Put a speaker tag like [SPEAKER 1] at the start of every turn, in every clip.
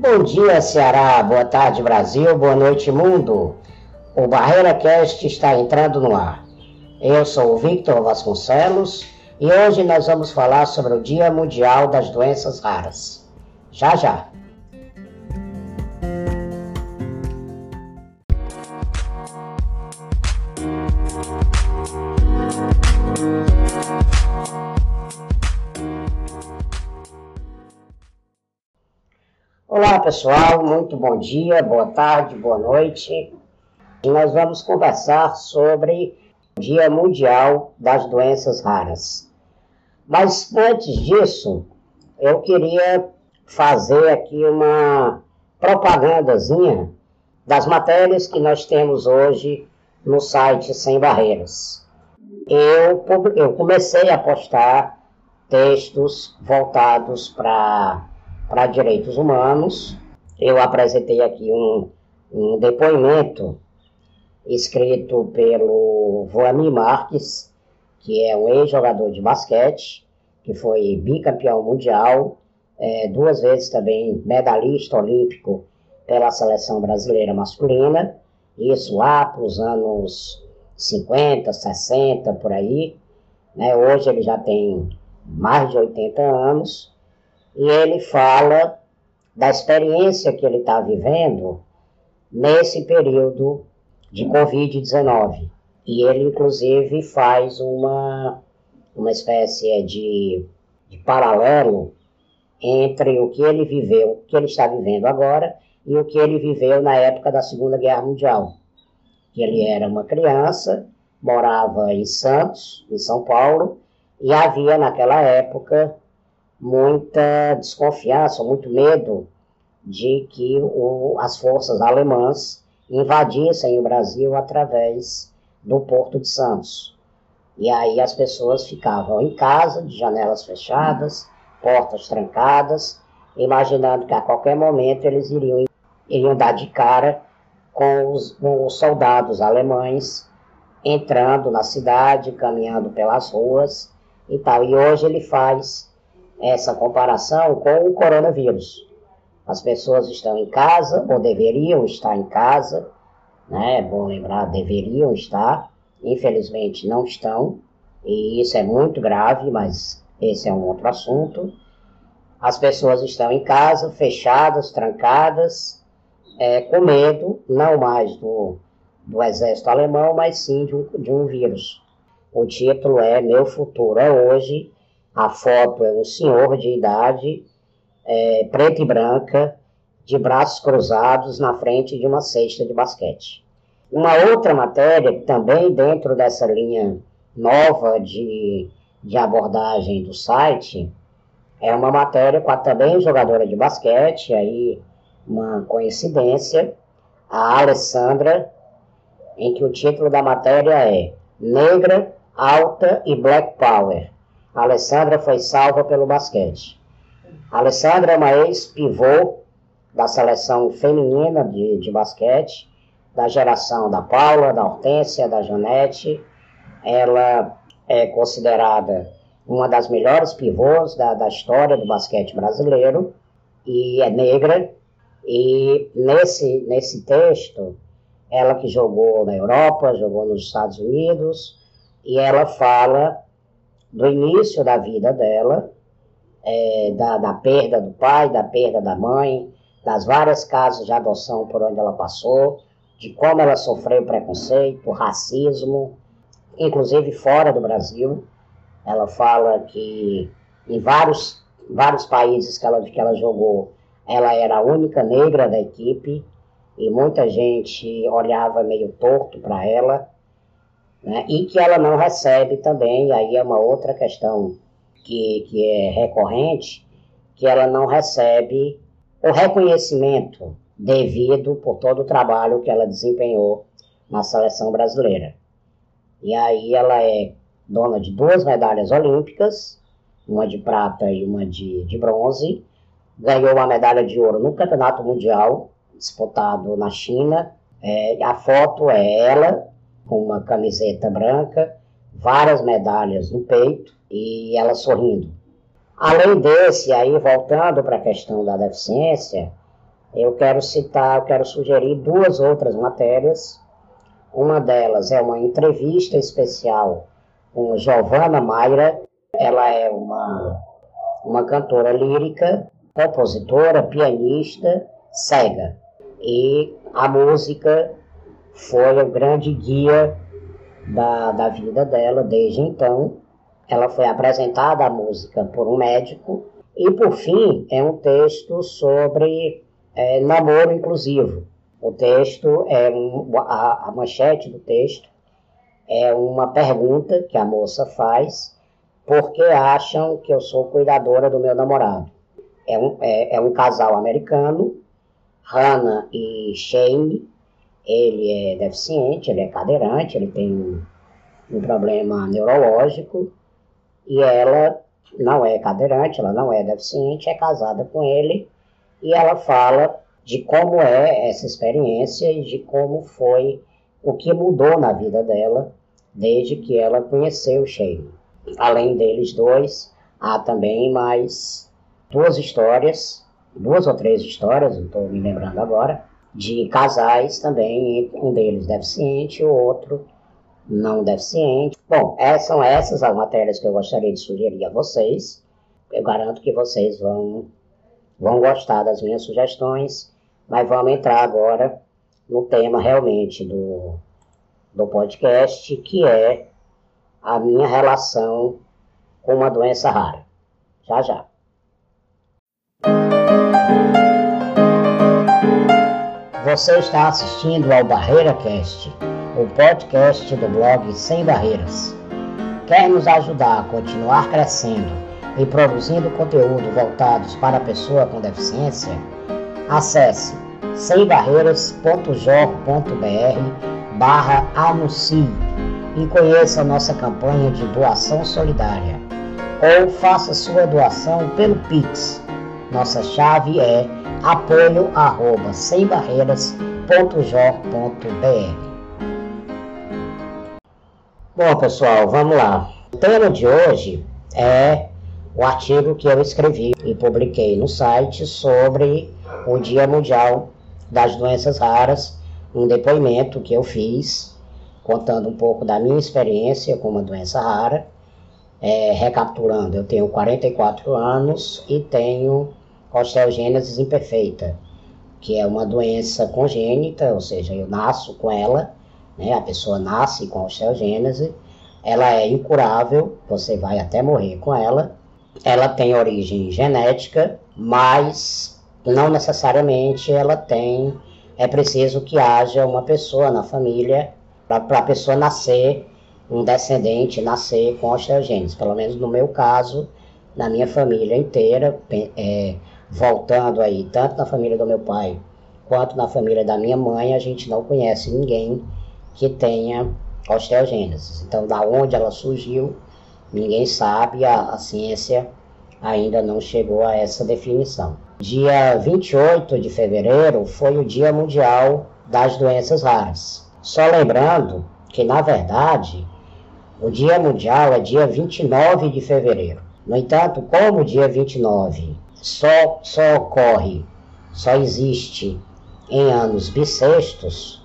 [SPEAKER 1] Bom dia, Ceará. Boa tarde, Brasil. Boa noite, mundo. O Barreira Cast está entrando no ar. Eu sou o Victor Vasconcelos e hoje nós vamos falar sobre o Dia Mundial das Doenças Raras. Já já. Olá pessoal, muito bom dia, boa tarde, boa noite. Nós vamos conversar sobre o Dia Mundial das Doenças Raras. Mas antes disso, eu queria fazer aqui uma propagandazinha das matérias que nós temos hoje no site Sem Barreiras. Eu, eu comecei a postar textos voltados para para Direitos Humanos. Eu apresentei aqui um, um depoimento escrito pelo Voami Marques, que é um ex-jogador de basquete, que foi bicampeão mundial, é, duas vezes também medalhista olímpico pela seleção brasileira masculina, isso lá para os anos 50, 60, por aí. Né? Hoje ele já tem mais de 80 anos e ele fala da experiência que ele está vivendo nesse período de Covid-19. E ele, inclusive, faz uma, uma espécie de, de paralelo entre o que ele viveu, o que ele está vivendo agora, e o que ele viveu na época da Segunda Guerra Mundial. Ele era uma criança, morava em Santos, em São Paulo, e havia naquela época muita desconfiança, muito medo de que o, as forças alemãs invadissem o Brasil através do Porto de Santos. E aí as pessoas ficavam em casa, de janelas fechadas, portas trancadas, imaginando que a qualquer momento eles iriam, iriam dar de cara com os, com os soldados alemães entrando na cidade, caminhando pelas ruas e tal. E hoje ele faz essa comparação com o coronavírus. As pessoas estão em casa, ou deveriam estar em casa, né? É bom lembrar, deveriam estar, infelizmente não estão, e isso é muito grave, mas esse é um outro assunto. As pessoas estão em casa, fechadas, trancadas, é, com medo, não mais do, do exército alemão, mas sim de um, de um vírus. O título é Meu Futuro é Hoje, a foto é um senhor de idade, é, preta e branca, de braços cruzados na frente de uma cesta de basquete. Uma outra matéria, também dentro dessa linha nova de, de abordagem do site, é uma matéria com a também jogadora de basquete, aí uma coincidência, a Alessandra, em que o título da matéria é Negra, Alta e Black Power a Alessandra foi salva pelo basquete. A Alessandra é uma ex-pivô da seleção feminina de, de basquete, da geração da Paula, da Hortência, da Janete. Ela é considerada uma das melhores pivôs da, da história do basquete brasileiro e é negra. E nesse, nesse texto, ela que jogou na Europa, jogou nos Estados Unidos, e ela fala do início da vida dela, é, da, da perda do pai, da perda da mãe, das várias casas de adoção por onde ela passou, de como ela sofreu preconceito, racismo, inclusive fora do Brasil. Ela fala que em vários, vários países que ela, que ela jogou, ela era a única negra da equipe e muita gente olhava meio torto para ela né? e que ela não recebe também, aí é uma outra questão que, que é recorrente, que ela não recebe o reconhecimento devido por todo o trabalho que ela desempenhou na seleção brasileira. E aí ela é dona de duas medalhas olímpicas, uma de prata e uma de, de bronze, ganhou uma medalha de ouro no Campeonato Mundial, disputado na China. É, a foto é ela com uma camiseta branca, várias medalhas no peito e ela sorrindo. Além desse, aí voltando para a questão da deficiência, eu quero citar, eu quero sugerir duas outras matérias. Uma delas é uma entrevista especial com Giovanna Mayra. Ela é uma, uma cantora lírica, compositora, pianista, cega. E a música foi o grande guia da, da vida dela desde então. Ela foi apresentada a música por um médico. E, por fim, é um texto sobre é, namoro inclusivo. O texto é um, a, a manchete do texto é uma pergunta que a moça faz porque acham que eu sou cuidadora do meu namorado. É um, é, é um casal americano, Hannah e Shane. Ele é deficiente, ele é cadeirante, ele tem um, um problema neurológico e ela não é cadeirante, ela não é deficiente, é casada com ele e ela fala de como é essa experiência e de como foi o que mudou na vida dela desde que ela conheceu o Shane. Além deles dois, há também mais duas histórias, duas ou três histórias, não estou me lembrando agora, de casais também, um deles deficiente, o outro não deficiente. Bom, essas são essas as matérias que eu gostaria de sugerir a vocês. Eu garanto que vocês vão vão gostar das minhas sugestões, mas vamos entrar agora no tema realmente do, do podcast, que é a minha relação com uma doença rara. Já já. Você está assistindo ao Barreira Cast, o podcast do blog Sem Barreiras. Quer nos ajudar a continuar crescendo e produzindo conteúdo voltados para a pessoa com deficiência, acesse sembarreiras.jor.br barra anuncie e conheça nossa campanha de doação solidária ou faça sua doação pelo Pix. Nossa chave é apoio arroba sembarreiras.jor.br Bom pessoal, vamos lá. O tema de hoje é o artigo que eu escrevi e publiquei no site sobre o Dia Mundial das Doenças Raras, um depoimento que eu fiz contando um pouco da minha experiência com uma doença rara. É, recapitulando, eu tenho 44 anos e tenho osteogênese imperfeita, que é uma doença congênita, ou seja, eu nasço com ela, né, a pessoa nasce com osteogênese, ela é incurável, você vai até morrer com ela, ela tem origem genética, mas não necessariamente ela tem. É preciso que haja uma pessoa na família para a pessoa nascer, um descendente nascer com osteogênese. Pelo menos no meu caso, na minha família inteira, é, voltando aí, tanto na família do meu pai quanto na família da minha mãe, a gente não conhece ninguém que tenha osteogênese. Então, da onde ela surgiu, Ninguém sabe, a, a ciência ainda não chegou a essa definição. Dia 28 de fevereiro foi o Dia Mundial das Doenças Raras. Só lembrando que, na verdade, o Dia Mundial é dia 29 de fevereiro. No entanto, como o dia 29 só, só ocorre, só existe em anos bissextos,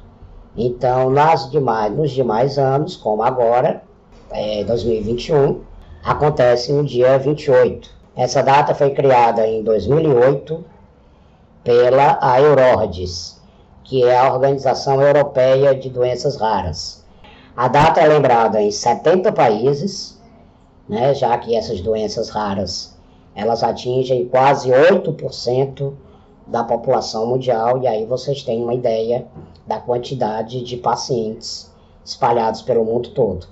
[SPEAKER 1] então nas demais, nos demais anos, como agora, é, 2021, acontece no dia 28. Essa data foi criada em 2008 pela a Eurordes, que é a Organização Europeia de Doenças Raras. A data é lembrada em 70 países, né, já que essas doenças raras elas atingem quase 8% da população mundial, e aí vocês têm uma ideia da quantidade de pacientes espalhados pelo mundo todo.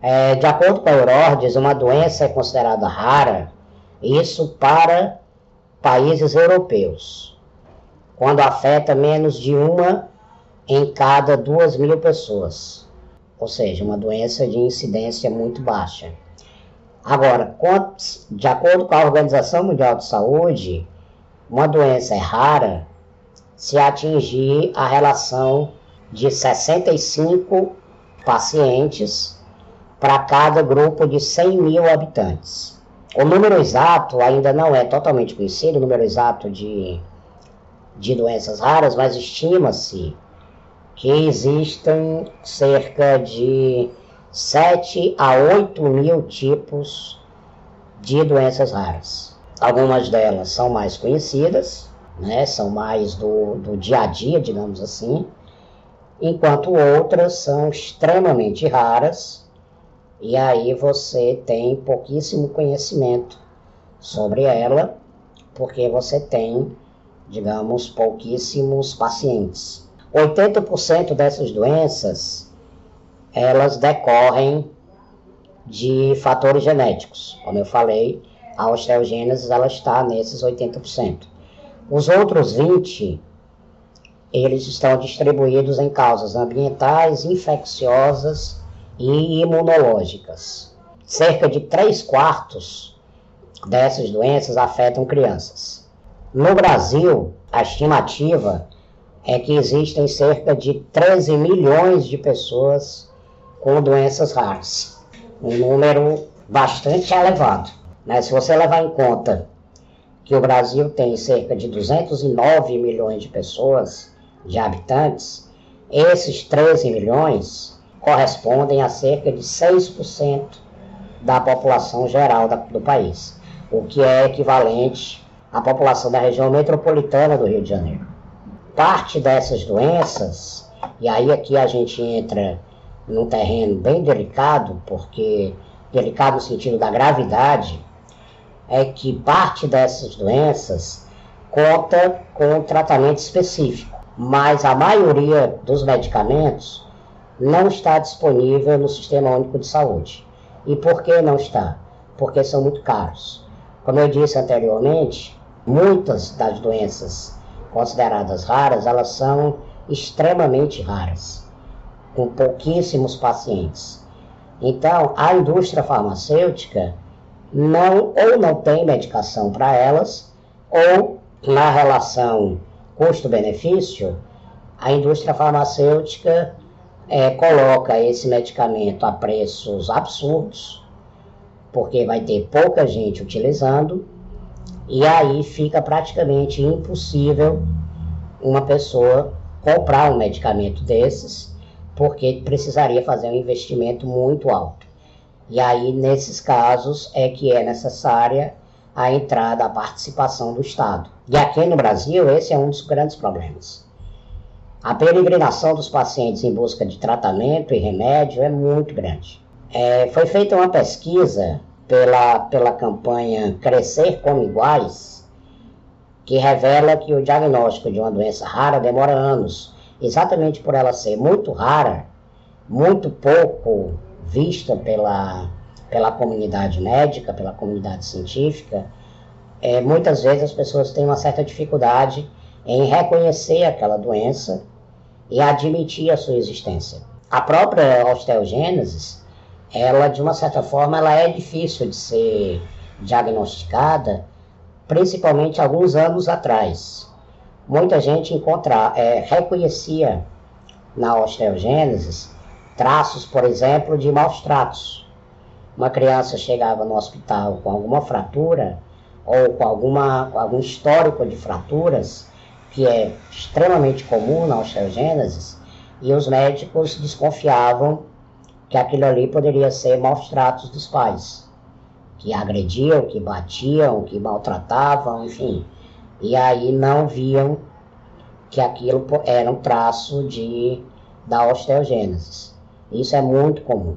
[SPEAKER 1] É, de acordo com a Eurordes, uma doença é considerada rara, isso para países europeus, quando afeta menos de uma em cada duas mil pessoas, ou seja, uma doença de incidência muito baixa. Agora, de acordo com a Organização Mundial de Saúde, uma doença é rara se atingir a relação de 65 pacientes para cada grupo de 100 mil habitantes. O número exato ainda não é totalmente conhecido, o número exato de, de doenças raras, mas estima-se que existem cerca de 7 a 8 mil tipos de doenças raras. Algumas delas são mais conhecidas, né, são mais do, do dia a dia, digamos assim, enquanto outras são extremamente raras, e aí você tem pouquíssimo conhecimento sobre ela, porque você tem digamos, pouquíssimos pacientes. 80% dessas doenças, elas decorrem de fatores genéticos. Como eu falei, a osteogênese ela está nesses 80%. Os outros 20, eles estão distribuídos em causas ambientais, infecciosas e imunológicas. Cerca de 3 quartos dessas doenças afetam crianças. No Brasil, a estimativa é que existem cerca de 13 milhões de pessoas com doenças raras. Um número bastante elevado. Né? Se você levar em conta que o Brasil tem cerca de 209 milhões de pessoas, de habitantes, esses 13 milhões correspondem a cerca de 6% da população geral do país, o que é equivalente a população da região metropolitana do Rio de Janeiro. Parte dessas doenças, e aí aqui a gente entra num terreno bem delicado, porque delicado no sentido da gravidade, é que parte dessas doenças conta com um tratamento específico, mas a maioria dos medicamentos não está disponível no Sistema Único de Saúde. E por que não está? Porque são muito caros. Como eu disse anteriormente, muitas das doenças consideradas raras, elas são extremamente raras, com pouquíssimos pacientes. Então, a indústria farmacêutica não ou não tem medicação para elas, ou na relação custo-benefício, a indústria farmacêutica é, coloca esse medicamento a preços absurdos, porque vai ter pouca gente utilizando e aí fica praticamente impossível uma pessoa comprar um medicamento desses, porque precisaria fazer um investimento muito alto. E aí, nesses casos, é que é necessária a entrada, a participação do Estado. E aqui no Brasil, esse é um dos grandes problemas. A peregrinação dos pacientes em busca de tratamento e remédio é muito grande. É, foi feita uma pesquisa pela, pela campanha Crescer como Iguais, que revela que o diagnóstico de uma doença rara demora anos, exatamente por ela ser muito rara, muito pouco vista pela, pela comunidade médica, pela comunidade científica, é, muitas vezes as pessoas têm uma certa dificuldade em reconhecer aquela doença e admitir a sua existência. A própria osteogênese ela de uma certa forma ela é difícil de ser diagnosticada, principalmente alguns anos atrás. Muita gente encontra, é, reconhecia na osteogênese traços, por exemplo, de maus tratos. Uma criança chegava no hospital com alguma fratura ou com, alguma, algum histórico de fraturas, que é extremamente comum na osteogênese, e os médicos desconfiavam que aquilo ali poderia ser maus tratos dos pais, que agrediam, que batiam, que maltratavam, enfim. E aí não viam que aquilo era um traço de, da osteogênese. Isso é muito comum.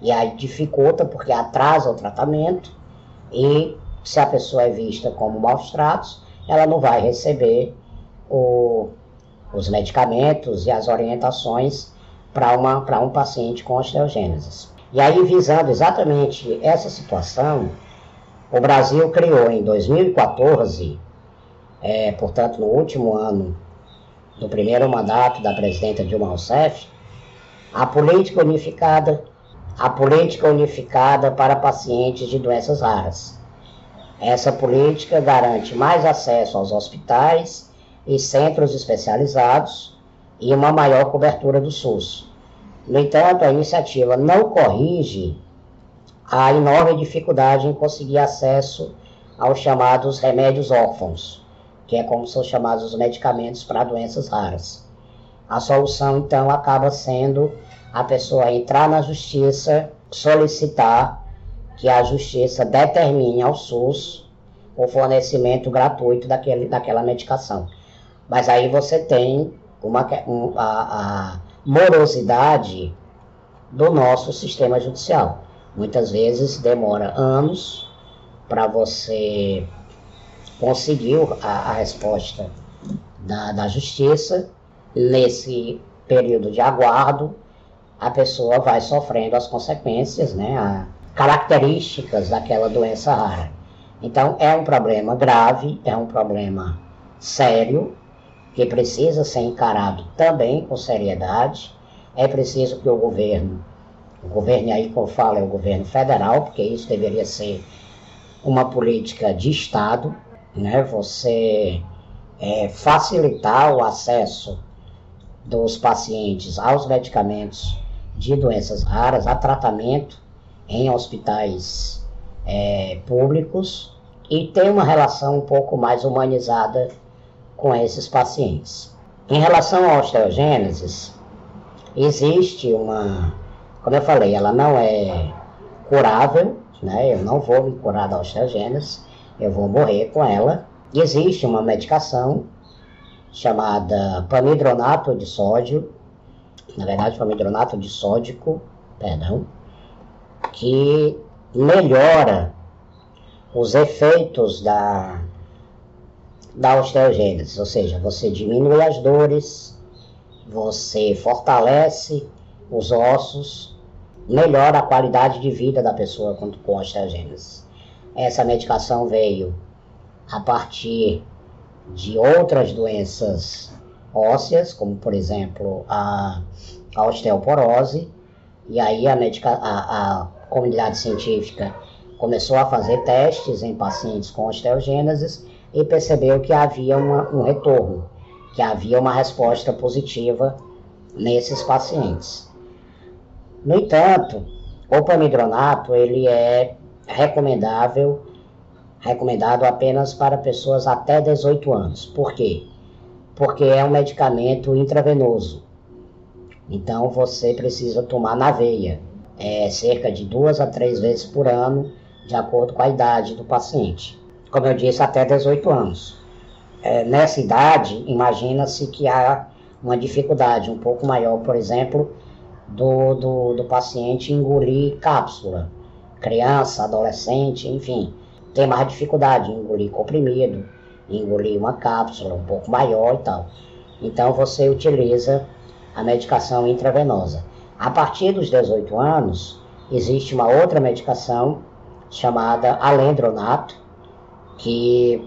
[SPEAKER 1] E aí dificulta porque atrasa o tratamento e se a pessoa é vista como maus tratos, ela não vai receber o, os medicamentos e as orientações para um paciente com osteogênese. E aí, visando exatamente essa situação, o Brasil criou em 2014, é, portanto, no último ano do primeiro mandato da presidenta Dilma Rousseff, a política unificada, a política unificada para pacientes de doenças raras. Essa política garante mais acesso aos hospitais e centros especializados e uma maior cobertura do SUS. No entanto, a iniciativa não corrige a enorme dificuldade em conseguir acesso aos chamados remédios órfãos, que é como são chamados os medicamentos para doenças raras. A solução, então, acaba sendo a pessoa entrar na justiça, solicitar que a justiça determine ao SUS o fornecimento gratuito daquele, daquela medicação. Mas aí você tem uma, um, a, a morosidade do nosso sistema judicial. Muitas vezes demora anos para você conseguir a, a resposta da, da justiça. Nesse período de aguardo, a pessoa vai sofrendo as consequências, né, a, características daquela doença rara. Então, é um problema grave, é um problema sério, que precisa ser encarado também com seriedade. É preciso que o governo, o governo aí que eu falo é o governo federal, porque isso deveria ser uma política de Estado, né? Você é, facilitar o acesso dos pacientes aos medicamentos de doenças raras, a tratamento em hospitais é, públicos e ter uma relação um pouco mais humanizada com esses pacientes. Em relação à osteogênese, existe uma, como eu falei, ela não é curável, né? Eu não vou me curar da osteogênese, eu vou morrer com ela. E existe uma medicação chamada pamidronato de sódio, na verdade pamidronato de sódico, perdão, que melhora os efeitos da, da osteogênese, ou seja, você diminui as dores, você fortalece os ossos, melhora a qualidade de vida da pessoa com, com osteogênese. Essa medicação veio a partir de outras doenças ósseas, como por exemplo a, a osteoporose, e aí a, medica, a, a comunidade científica começou a fazer testes em pacientes com osteogênesis e percebeu que havia uma, um retorno, que havia uma resposta positiva nesses pacientes. No entanto, o pamidronato ele é recomendável, recomendado apenas para pessoas até 18 anos. Por quê? Porque é um medicamento intravenoso. Então você precisa tomar na veia, é, cerca de duas a três vezes por ano, de acordo com a idade do paciente. Como eu disse, até 18 anos. É, nessa idade, imagina-se que há uma dificuldade um pouco maior, por exemplo, do, do, do paciente engolir cápsula. Criança, adolescente, enfim, tem mais dificuldade em engolir comprimido, engolir uma cápsula um pouco maior e tal. Então você utiliza a medicação intravenosa. A partir dos 18 anos, existe uma outra medicação chamada alendronato, que,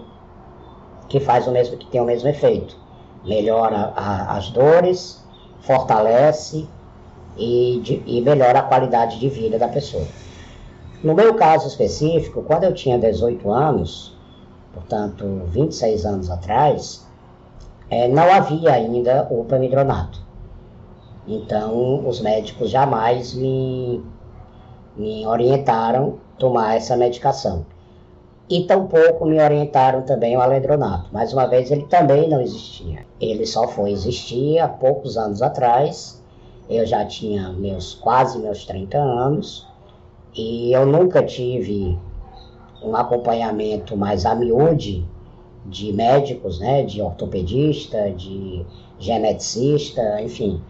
[SPEAKER 1] que faz o mesmo, que tem o mesmo efeito. Melhora a, as dores, fortalece e, de, e melhora a qualidade de vida da pessoa. No meu caso específico, quando eu tinha 18 anos, portanto 26 anos atrás, é, não havia ainda o pamidronato. Então, os médicos jamais me, me orientaram a tomar essa medicação. E tampouco me orientaram também o alendronato. Mais uma vez, ele também não existia. Ele só foi existir há poucos anos atrás. Eu já tinha meus quase meus 30 anos e eu nunca tive um acompanhamento mais a miúde de médicos, né, de ortopedista, de geneticista, enfim.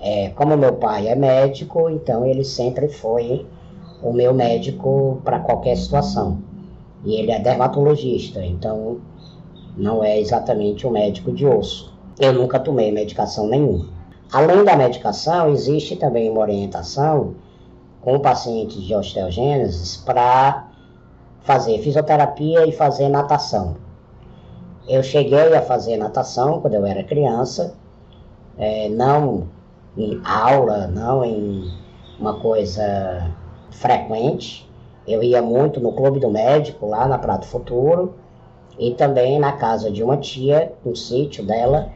[SPEAKER 1] É, como meu pai é médico, então ele sempre foi o meu médico para qualquer situação. E ele é dermatologista, então não é exatamente um médico de osso. Eu nunca tomei medicação nenhuma. Além da medicação, existe também uma orientação com pacientes de osteogênese para fazer fisioterapia e fazer natação. Eu cheguei a fazer natação quando eu era criança, é, não em aula, não em uma coisa frequente. Eu ia muito no Clube do Médico, lá na Prato Futuro, e também na casa de uma tia, no sítio dela,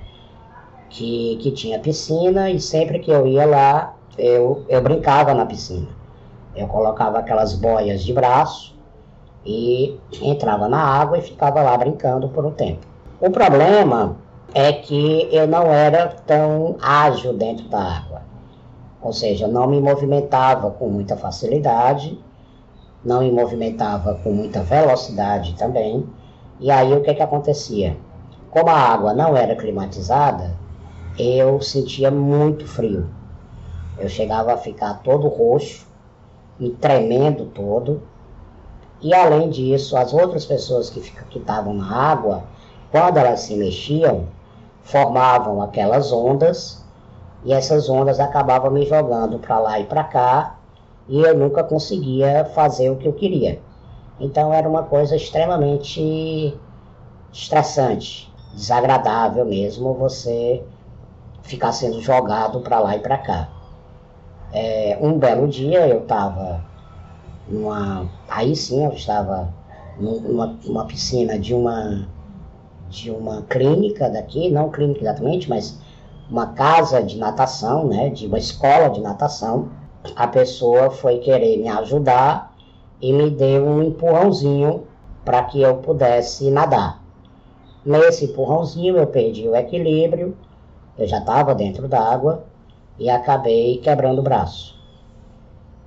[SPEAKER 1] que, que tinha piscina, e sempre que eu ia lá, eu, eu brincava na piscina. Eu colocava aquelas boias de braço e entrava na água e ficava lá brincando por um tempo. O problema é que eu não era tão ágil dentro da água. Ou seja, não me movimentava com muita facilidade, não me movimentava com muita velocidade também. E aí o que, que acontecia? Como a água não era climatizada, eu sentia muito frio. Eu chegava a ficar todo roxo e tremendo todo. E além disso, as outras pessoas que estavam na água, quando elas se mexiam, formavam aquelas ondas e essas ondas acabavam me jogando para lá e para cá e eu nunca conseguia fazer o que eu queria. Então era uma coisa extremamente estressante, desagradável mesmo você ficar sendo jogado para lá e para cá. É, um belo dia eu estava numa. Aí sim eu estava numa, numa piscina de uma de uma clínica daqui, não clínica exatamente, mas uma casa de natação, né, de uma escola de natação. A pessoa foi querer me ajudar e me deu um empurrãozinho para que eu pudesse nadar. Nesse empurrãozinho eu perdi o equilíbrio, eu já estava dentro d'água e acabei quebrando o braço.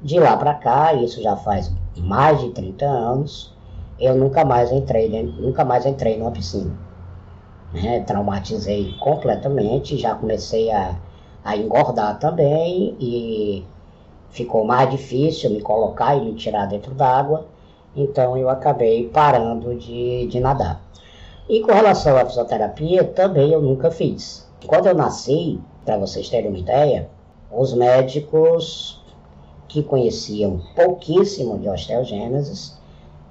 [SPEAKER 1] De lá para cá, isso já faz mais de 30 anos, eu nunca mais entrei, nunca mais entrei numa piscina né? traumatizei completamente, já comecei a, a engordar também e ficou mais difícil me colocar e me tirar dentro d'água, então eu acabei parando de, de nadar. E com relação à fisioterapia, também eu nunca fiz. Quando eu nasci, para vocês terem uma ideia, os médicos que conheciam pouquíssimo de osteogênesis,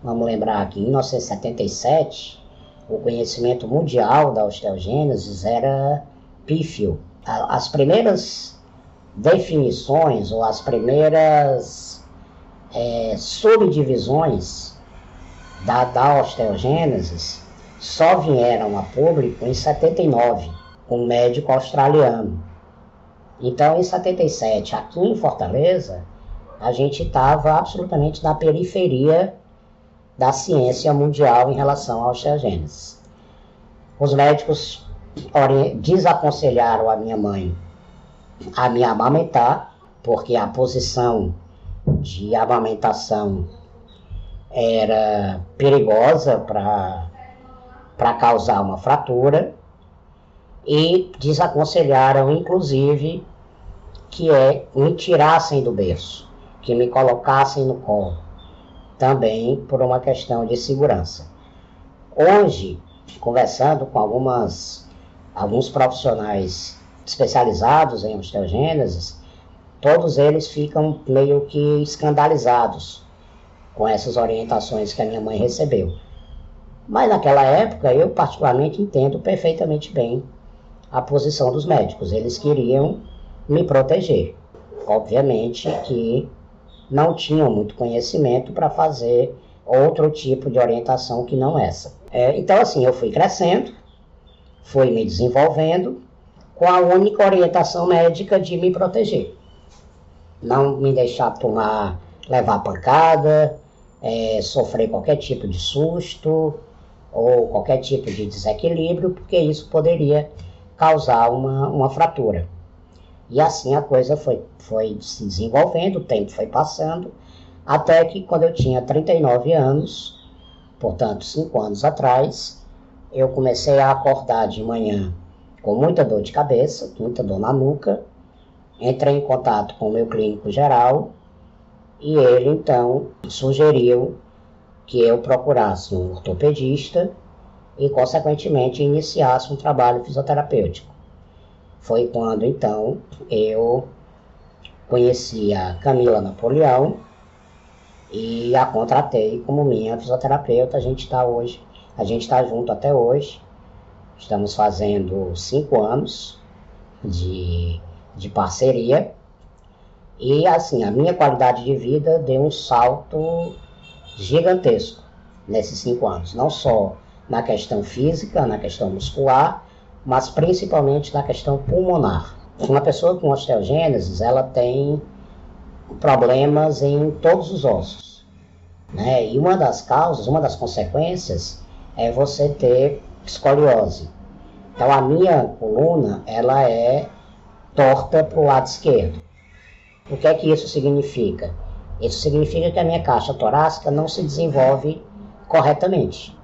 [SPEAKER 1] vamos lembrar que em 1977 o conhecimento mundial da osteogênese era pífio. As primeiras definições ou as primeiras é, subdivisões da, da osteogênese só vieram a público em 79, com um médico australiano. Então, em 77, aqui em Fortaleza, a gente estava absolutamente na periferia da ciência mundial em relação à osteogênese. Os médicos desaconselharam a minha mãe a me amamentar, porque a posição de amamentação era perigosa para causar uma fratura e desaconselharam, inclusive, que é me tirassem do berço, que me colocassem no colo também por uma questão de segurança. Hoje, conversando com algumas, alguns profissionais especializados em osteogênesis, todos eles ficam meio que escandalizados com essas orientações que a minha mãe recebeu. Mas naquela época eu particularmente entendo perfeitamente bem a posição dos médicos. Eles queriam me proteger. Obviamente que não tinham muito conhecimento para fazer outro tipo de orientação que não essa. É, então, assim, eu fui crescendo, fui me desenvolvendo com a única orientação médica de me proteger. Não me deixar tomar, levar pancada, é, sofrer qualquer tipo de susto ou qualquer tipo de desequilíbrio, porque isso poderia causar uma, uma fratura. E assim a coisa foi, foi se desenvolvendo, o tempo foi passando, até que quando eu tinha 39 anos, portanto, 5 anos atrás, eu comecei a acordar de manhã com muita dor de cabeça, muita dor na nuca. Entrei em contato com o meu clínico geral e ele então sugeriu que eu procurasse um ortopedista e, consequentemente, iniciasse um trabalho fisioterapêutico. Foi quando então eu conheci a Camila Napoleão e a contratei como minha fisioterapeuta. A gente está hoje, a gente está junto até hoje. Estamos fazendo cinco anos de, de parceria. E assim, a minha qualidade de vida deu um salto gigantesco nesses cinco anos. Não só na questão física, na questão muscular, mas principalmente na questão pulmonar. Uma pessoa com osteogênese, ela tem problemas em todos os ossos. Né? E uma das causas, uma das consequências é você ter escoliose. Então a minha coluna ela é torta para o lado esquerdo. O que é que isso significa? Isso significa que a minha caixa torácica não se desenvolve corretamente.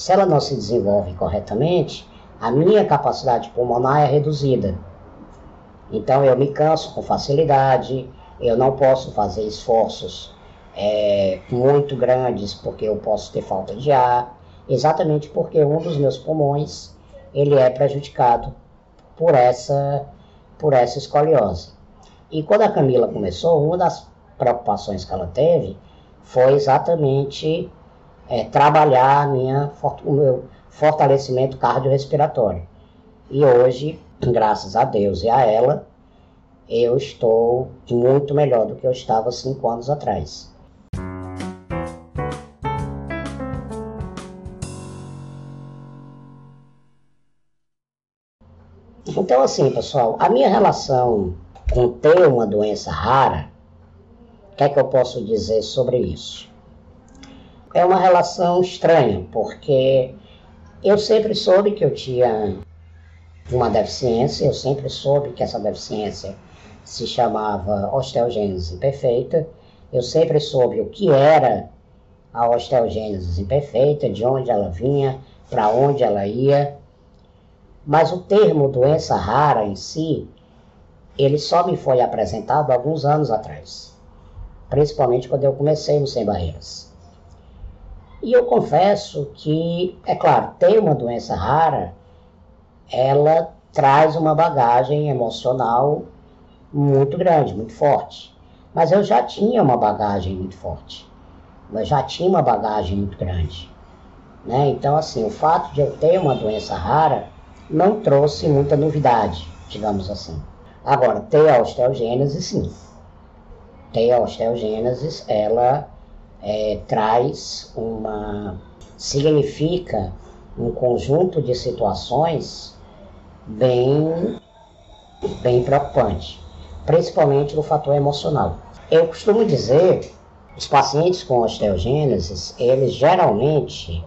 [SPEAKER 1] Se ela não se desenvolve corretamente, a minha capacidade pulmonar é reduzida. Então eu me canso com facilidade, eu não posso fazer esforços é, muito grandes porque eu posso ter falta de ar, exatamente porque um dos meus pulmões ele é prejudicado por essa, por essa escoliose. E quando a Camila começou, uma das preocupações que ela teve foi exatamente é, trabalhar minha, o meu fortalecimento cardiorrespiratório. E hoje, graças a Deus e a ela, eu estou muito melhor do que eu estava cinco anos atrás. Então, assim, pessoal, a minha relação com ter uma doença rara, o que é que eu posso dizer sobre isso? É uma relação estranha, porque eu sempre soube que eu tinha uma deficiência, eu sempre soube que essa deficiência se chamava osteogênese imperfeita, eu sempre soube o que era a osteogênese imperfeita, de onde ela vinha, para onde ela ia, mas o termo doença rara em si, ele só me foi apresentado alguns anos atrás, principalmente quando eu comecei no Sem Barreiras. E eu confesso que, é claro, ter uma doença rara, ela traz uma bagagem emocional muito grande, muito forte. Mas eu já tinha uma bagagem muito forte. Eu já tinha uma bagagem muito grande. Né? Então, assim, o fato de eu ter uma doença rara não trouxe muita novidade, digamos assim. Agora, ter a osteogênese, sim. Ter a osteogênese, ela é, traz uma. significa um conjunto de situações bem, bem preocupante, principalmente no fator emocional. Eu costumo dizer, os pacientes com osteogênese, eles geralmente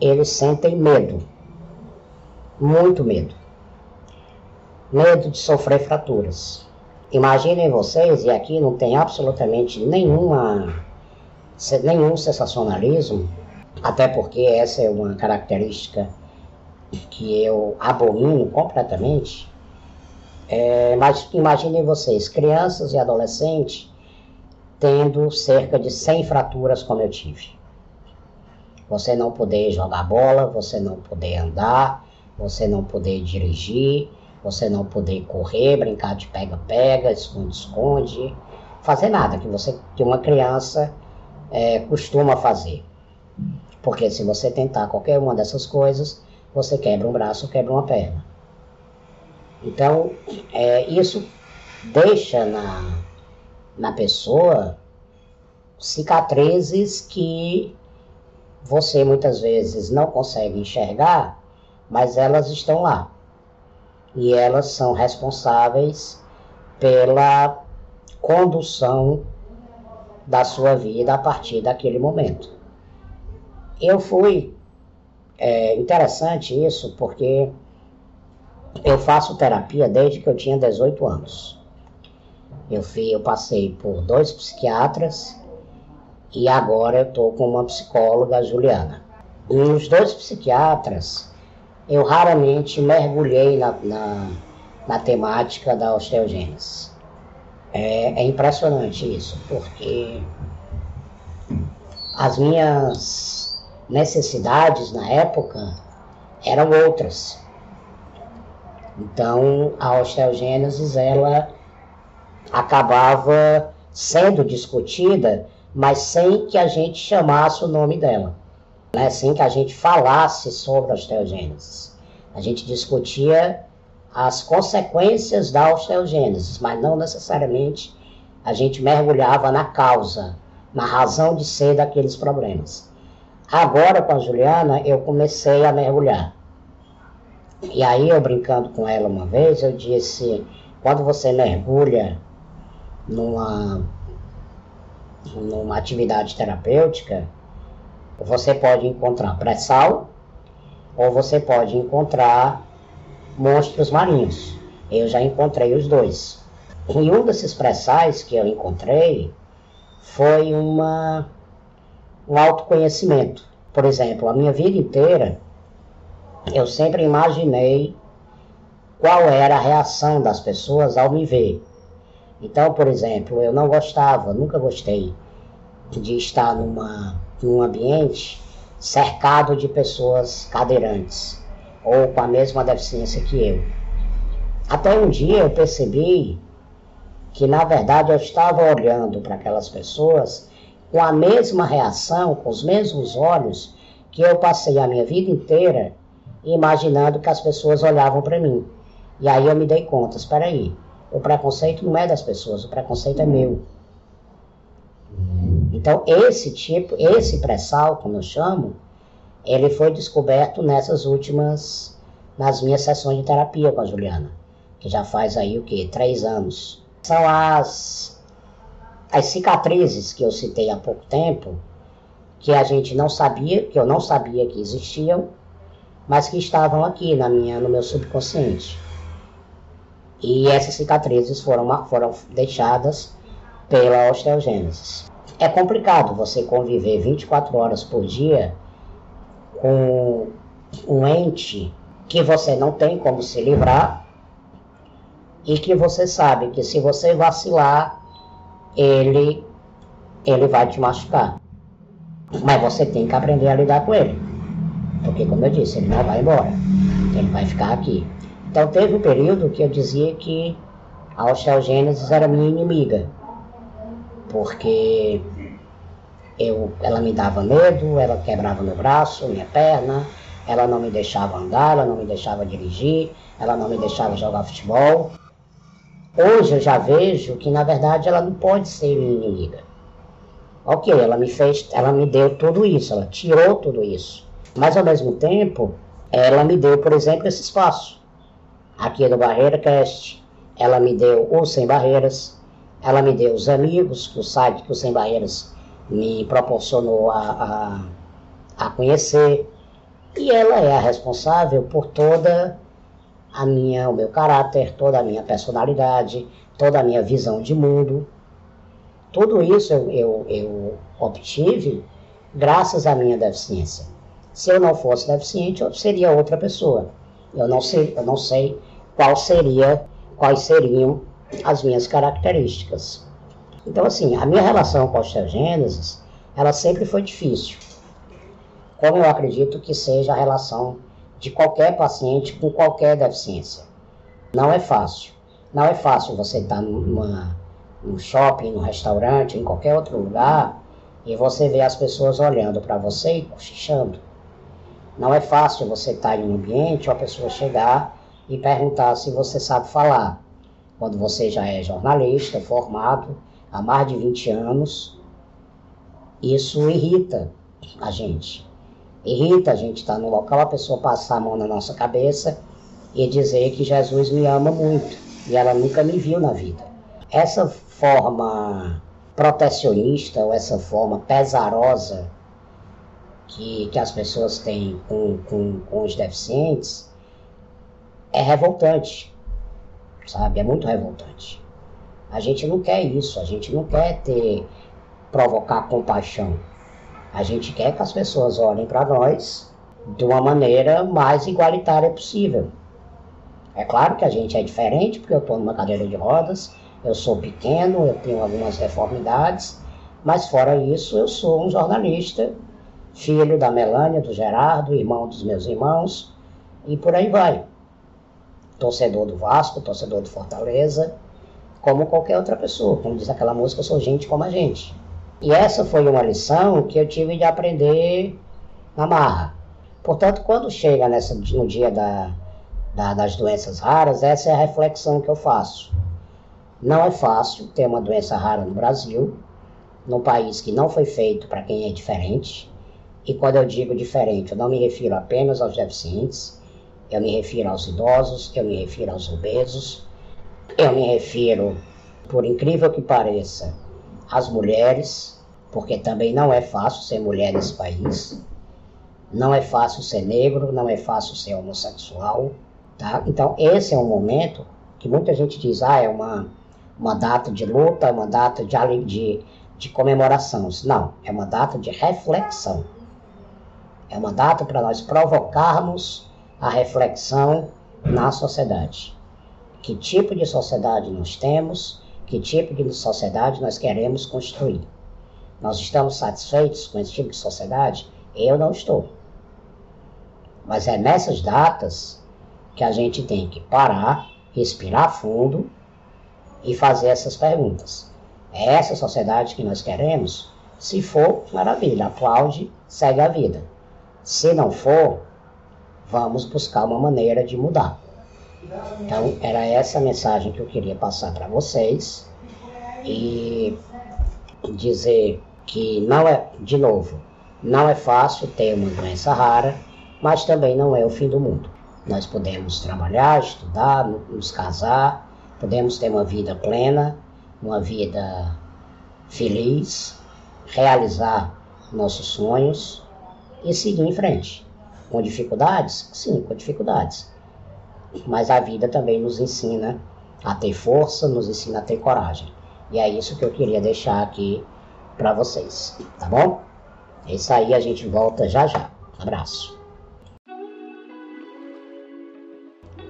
[SPEAKER 1] eles sentem medo muito medo. Medo de sofrer fraturas. Imaginem vocês, e aqui não tem absolutamente nenhuma, nenhum sensacionalismo, até porque essa é uma característica que eu abomino completamente. É, mas imaginem vocês, crianças e adolescentes, tendo cerca de 100 fraturas como eu tive. Você não poder jogar bola, você não poder andar, você não poder dirigir, você não poder correr, brincar de pega-pega, esconde-esconde, fazer nada que você que uma criança é, costuma fazer. Porque se você tentar qualquer uma dessas coisas, você quebra um braço, quebra uma perna. Então, é, isso deixa na, na pessoa cicatrizes que você muitas vezes não consegue enxergar mas elas estão lá. E elas são responsáveis pela condução da sua vida a partir daquele momento. Eu fui é, interessante isso porque eu faço terapia desde que eu tinha 18 anos. Eu, fui, eu passei por dois psiquiatras e agora eu estou com uma psicóloga, Juliana. E os dois psiquiatras, eu raramente mergulhei na, na, na temática da osteogênese. É, é, impressionante isso, porque as minhas necessidades na época eram outras. Então, a osteogênese, ela acabava sendo discutida, mas sem que a gente chamasse o nome dela né, sem que a gente falasse sobre a osteogênese. A gente discutia as consequências da osteogênese, mas não necessariamente a gente mergulhava na causa, na razão de ser daqueles problemas. Agora, com a Juliana, eu comecei a mergulhar. E aí, eu brincando com ela uma vez, eu disse: quando você mergulha numa, numa atividade terapêutica, você pode encontrar pré-sal ou você pode encontrar monstros marinhos. Eu já encontrei os dois. E um desses pré-sais que eu encontrei foi uma, um autoconhecimento. Por exemplo, a minha vida inteira eu sempre imaginei qual era a reação das pessoas ao me ver. Então, por exemplo, eu não gostava, nunca gostei de estar numa, num ambiente cercado de pessoas cadeirantes ou com a mesma deficiência que eu. Até um dia eu percebi que, na verdade, eu estava olhando para aquelas pessoas com a mesma reação, com os mesmos olhos que eu passei a minha vida inteira imaginando que as pessoas olhavam para mim. E aí eu me dei conta, espera aí, o preconceito não é das pessoas, o preconceito é meu. Então, esse tipo, esse pré-sal, como eu chamo, ele foi descoberto nessas últimas, nas minhas sessões de terapia com a Juliana, que já faz aí o que? Três anos. São as, as cicatrizes que eu citei há pouco tempo, que a gente não sabia, que eu não sabia que existiam, mas que estavam aqui na minha, no meu subconsciente. E essas cicatrizes foram, foram deixadas pela osteogênese. É complicado você conviver 24 horas por dia com um ente que você não tem como se livrar e que você sabe que se você vacilar, ele, ele vai te machucar. Mas você tem que aprender a lidar com ele. Porque, como eu disse, ele não vai embora. Ele vai ficar aqui. Então, teve um período que eu dizia que a osteogênese era minha inimiga porque eu, ela me dava medo, ela quebrava meu braço, minha perna, ela não me deixava andar, ela não me deixava dirigir, ela não me deixava jogar futebol. Hoje eu já vejo que na verdade ela não pode ser minha inimiga. Ok, ela me fez, ela me deu tudo isso, ela tirou tudo isso. Mas ao mesmo tempo, ela me deu, por exemplo, esse espaço. Aqui do Barreira Cast, ela me deu o Sem Barreiras, ela me deu os amigos o site que o Sem Barreiras me proporcionou a, a, a conhecer. E ela é a responsável por toda a minha, o meu caráter, toda a minha personalidade, toda a minha visão de mundo. Tudo isso eu, eu, eu obtive graças à minha deficiência. Se eu não fosse deficiente, eu seria outra pessoa. Eu não sei, eu não sei qual seria, quais seriam as minhas características. Então, assim, a minha relação com a osteogênese, ela sempre foi difícil. Como eu acredito que seja a relação de qualquer paciente com qualquer deficiência. Não é fácil. Não é fácil você estar numa, num shopping, num restaurante, em qualquer outro lugar, e você ver as pessoas olhando para você e cochichando. Não é fácil você estar em um ambiente ou a pessoa chegar e perguntar se você sabe falar quando você já é jornalista, formado há mais de 20 anos, isso irrita a gente. Irrita a gente estar no local, a pessoa passar a mão na nossa cabeça e dizer que Jesus me ama muito e ela nunca me viu na vida. Essa forma protecionista ou essa forma pesarosa que, que as pessoas têm com, com, com os deficientes é revoltante sabe? É muito revoltante. A gente não quer isso, a gente não quer ter provocar compaixão. A gente quer que as pessoas olhem para nós de uma maneira mais igualitária possível. É claro que a gente é diferente, porque eu estou numa cadeira de rodas, eu sou pequeno, eu tenho algumas deformidades, mas fora isso, eu sou um jornalista, filho da Melânia, do Gerardo, irmão dos meus irmãos, e por aí vai torcedor do Vasco, torcedor do Fortaleza, como qualquer outra pessoa. Como diz aquela música, eu sou gente como a gente. E essa foi uma lição que eu tive de aprender na marra. Portanto, quando chega nessa, no dia da, da, das doenças raras, essa é a reflexão que eu faço. Não é fácil ter uma doença rara no Brasil, num país que não foi feito para quem é diferente. E quando eu digo diferente, eu não me refiro apenas aos deficientes, eu me refiro aos idosos, eu me refiro aos obesos, eu me refiro, por incrível que pareça, às mulheres, porque também não é fácil ser mulher nesse país. Não é fácil ser negro, não é fácil ser homossexual, tá? Então esse é um momento que muita gente diz, ah, é uma, uma data de luta, uma data de, de, de comemoração. Não, é uma data de reflexão. É uma data para nós provocarmos a reflexão na sociedade. Que tipo de sociedade nós temos? Que tipo de sociedade nós queremos construir? Nós estamos satisfeitos com esse tipo de sociedade? Eu não estou. Mas é nessas datas que a gente tem que parar, respirar fundo e fazer essas perguntas. É essa sociedade que nós queremos? Se for, maravilha, aplaude, segue a vida. Se não for, vamos buscar uma maneira de mudar. Então, era essa mensagem que eu queria passar para vocês e dizer que não é, de novo, não é fácil ter uma doença rara, mas também não é o fim do mundo. Nós podemos trabalhar, estudar, nos casar, podemos ter uma vida plena, uma vida feliz, realizar nossos sonhos e seguir em frente. Com dificuldades? Sim, com dificuldades mas a vida também nos ensina a ter força, nos ensina a ter coragem. E é isso que eu queria deixar aqui para vocês, tá bom? É isso aí, a gente volta já já. Abraço.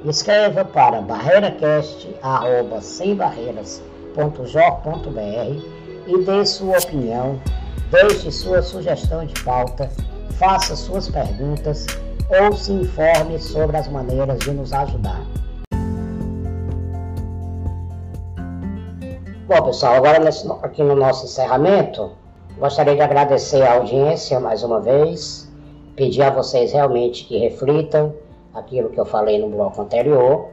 [SPEAKER 1] Escreva para barreiracast.sembarreiras.jor.br e dê sua opinião, deixe sua sugestão de pauta, faça suas perguntas ou se informe sobre as maneiras de nos ajudar. Bom, pessoal, agora nesse, aqui no nosso encerramento, gostaria de agradecer a audiência mais uma vez, pedir a vocês realmente que reflitam aquilo que eu falei no bloco anterior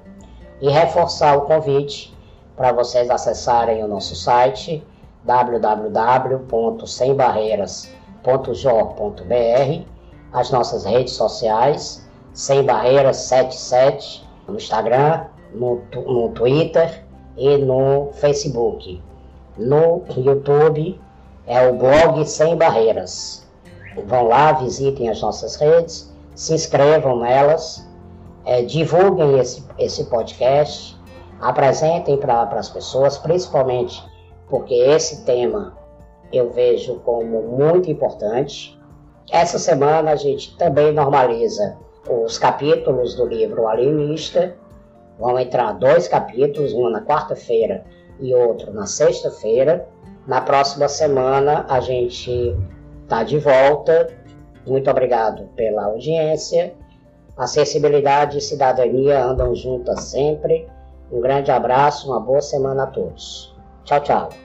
[SPEAKER 1] e reforçar o convite para vocês acessarem o nosso site www.sembarreiras.jor.br as nossas redes sociais, Sem Barreiras 77, no Instagram, no, no Twitter e no Facebook. No YouTube é o blog Sem Barreiras. Vão lá, visitem as nossas redes, se inscrevam nelas, é, divulguem esse, esse podcast, apresentem para as pessoas, principalmente porque esse tema eu vejo como muito importante essa semana a gente também normaliza os capítulos do livro Alienista. Vão entrar dois capítulos, um na quarta-feira e outro na sexta-feira. Na próxima semana a gente está de volta. Muito obrigado pela audiência. Acessibilidade e cidadania andam juntas sempre. Um grande abraço, uma boa semana a todos. Tchau, tchau.